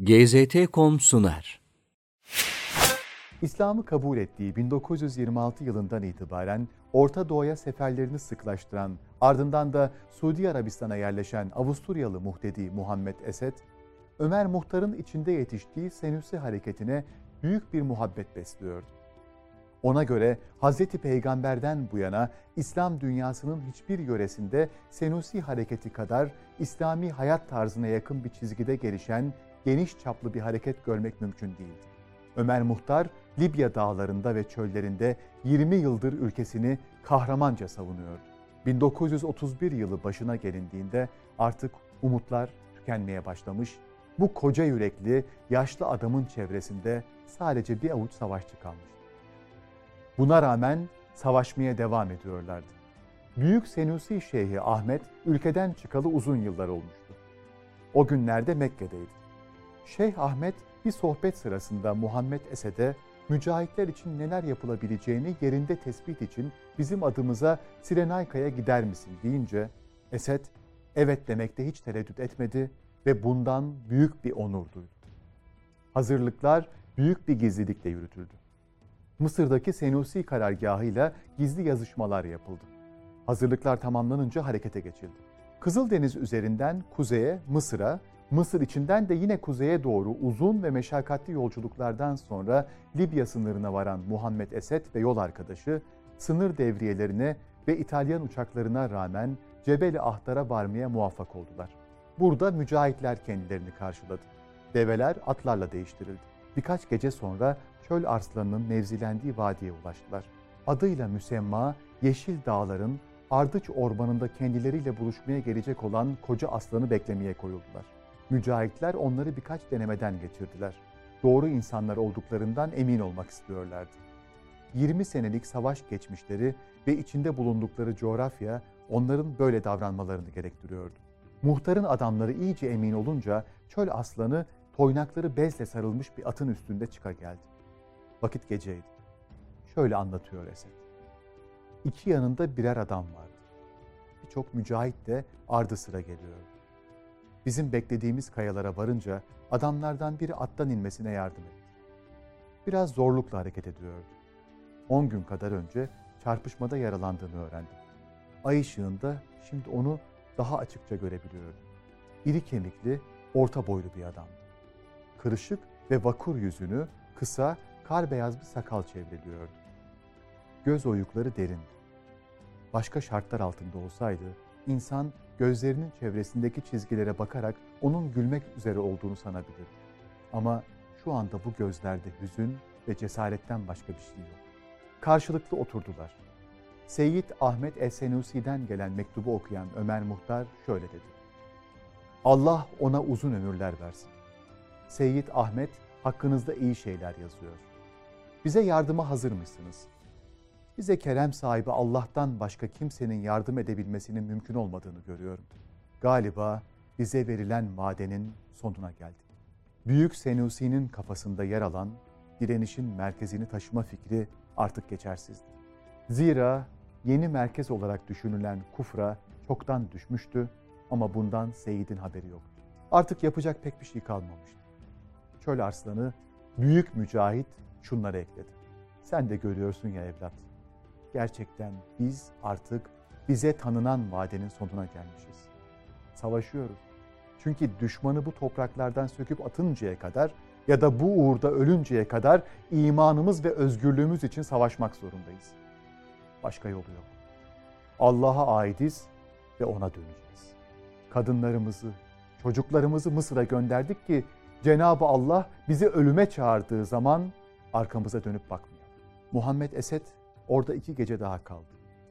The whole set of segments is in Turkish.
GZT.com sunar. İslam'ı kabul ettiği 1926 yılından itibaren Orta Doğu'ya seferlerini sıklaştıran, ardından da Suudi Arabistan'a yerleşen Avusturyalı muhtedi Muhammed Esed, Ömer Muhtar'ın içinde yetiştiği Senüsi hareketine büyük bir muhabbet besliyordu. Ona göre Hz. Peygamber'den bu yana İslam dünyasının hiçbir yöresinde Senusi hareketi kadar İslami hayat tarzına yakın bir çizgide gelişen geniş çaplı bir hareket görmek mümkün değildi. Ömer Muhtar, Libya dağlarında ve çöllerinde 20 yıldır ülkesini kahramanca savunuyor. 1931 yılı başına gelindiğinde artık umutlar tükenmeye başlamış, bu koca yürekli, yaşlı adamın çevresinde sadece bir avuç savaşçı kalmış. Buna rağmen savaşmaya devam ediyorlardı. Büyük Senusi Şeyhi Ahmet ülkeden çıkalı uzun yıllar olmuştu. O günlerde Mekke'deydi. Şeyh Ahmet bir sohbet sırasında Muhammed Esed'e mücahitler için neler yapılabileceğini yerinde tespit için bizim adımıza Sirenayka'ya gider misin deyince Esed evet demekte hiç tereddüt etmedi ve bundan büyük bir onur duydu. Hazırlıklar büyük bir gizlilikle yürütüldü. Mısır'daki Senusi karargahıyla gizli yazışmalar yapıldı. Hazırlıklar tamamlanınca harekete geçildi. Kızıldeniz üzerinden kuzeye Mısır'a, Mısır içinden de yine kuzeye doğru uzun ve meşakkatli yolculuklardan sonra Libya sınırına varan Muhammed Esed ve yol arkadaşı sınır devriyelerine ve İtalyan uçaklarına rağmen Cebeli Ahtar'a varmaya muvaffak oldular. Burada mücahitler kendilerini karşıladı. Develer atlarla değiştirildi. Birkaç gece sonra çöl arslanının mevzilendiği vadiye ulaştılar. Adıyla müsemma Yeşil Dağların Ardıç Ormanı'nda kendileriyle buluşmaya gelecek olan koca aslanı beklemeye koyuldular. Mücahitler onları birkaç denemeden geçirdiler. Doğru insanlar olduklarından emin olmak istiyorlardı. 20 senelik savaş geçmişleri ve içinde bulundukları coğrafya onların böyle davranmalarını gerektiriyordu. Muhtarın adamları iyice emin olunca çöl aslanı toynakları bezle sarılmış bir atın üstünde çıka geldi. Vakit geceydi. Şöyle anlatıyor Esed. İki yanında birer adam vardı. Birçok mücahit de ardı sıra geliyordu. Bizim beklediğimiz kayalara varınca adamlardan biri attan inmesine yardım etti. Biraz zorlukla hareket ediyordu. On gün kadar önce çarpışmada yaralandığını öğrendim. Ay ışığında şimdi onu daha açıkça görebiliyorum. İri kemikli, orta boylu bir adam. Kırışık ve vakur yüzünü kısa, kar beyaz bir sakal çevriliyordu. Göz oyukları derindi. Başka şartlar altında olsaydı insan gözlerinin çevresindeki çizgilere bakarak onun gülmek üzere olduğunu sanabilir. Ama şu anda bu gözlerde hüzün ve cesaretten başka bir şey yok. Karşılıklı oturdular. Seyyid Ahmet Es-Senusi'den gelen mektubu okuyan Ömer Muhtar şöyle dedi. Allah ona uzun ömürler versin. Seyyid Ahmet hakkınızda iyi şeyler yazıyor. Bize yardıma hazır mısınız? Bize kerem sahibi Allah'tan başka kimsenin yardım edebilmesinin mümkün olmadığını görüyorum. Galiba bize verilen madenin sonuna geldik. Büyük Senusi'nin kafasında yer alan direnişin merkezini taşıma fikri artık geçersizdi. Zira yeni merkez olarak düşünülen Kufra çoktan düşmüştü ama bundan Seyit'in haberi yoktu. Artık yapacak pek bir şey kalmamıştı. Çöl arslanı büyük mücahit şunları ekledi. Sen de görüyorsun ya evlat. Gerçekten biz artık bize tanınan vadenin sonuna gelmişiz. Savaşıyoruz. Çünkü düşmanı bu topraklardan söküp atıncaya kadar ya da bu uğurda ölünceye kadar imanımız ve özgürlüğümüz için savaşmak zorundayız. Başka yolu yok. Allah'a aidiz ve ona döneceğiz. Kadınlarımızı, çocuklarımızı Mısır'a gönderdik ki Cenab-ı Allah bizi ölüme çağırdığı zaman arkamıza dönüp bakmayalım. Muhammed Esed orada iki gece daha kaldı.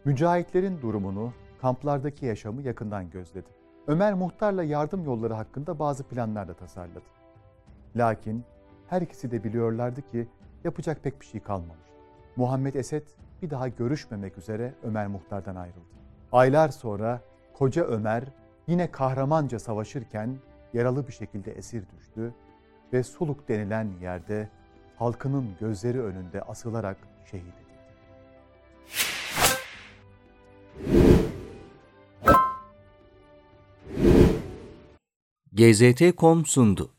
Mücahitlerin durumunu, kamplardaki yaşamı yakından gözledi. Ömer Muhtar'la yardım yolları hakkında bazı planlar da tasarladı. Lakin her ikisi de biliyorlardı ki yapacak pek bir şey kalmamış. Muhammed Esed bir daha görüşmemek üzere Ömer Muhtar'dan ayrıldı. Aylar sonra koca Ömer yine kahramanca savaşırken yaralı bir şekilde esir düştü ve Suluk denilen yerde halkının gözleri önünde asılarak şehit edildi. GZT.com sundu.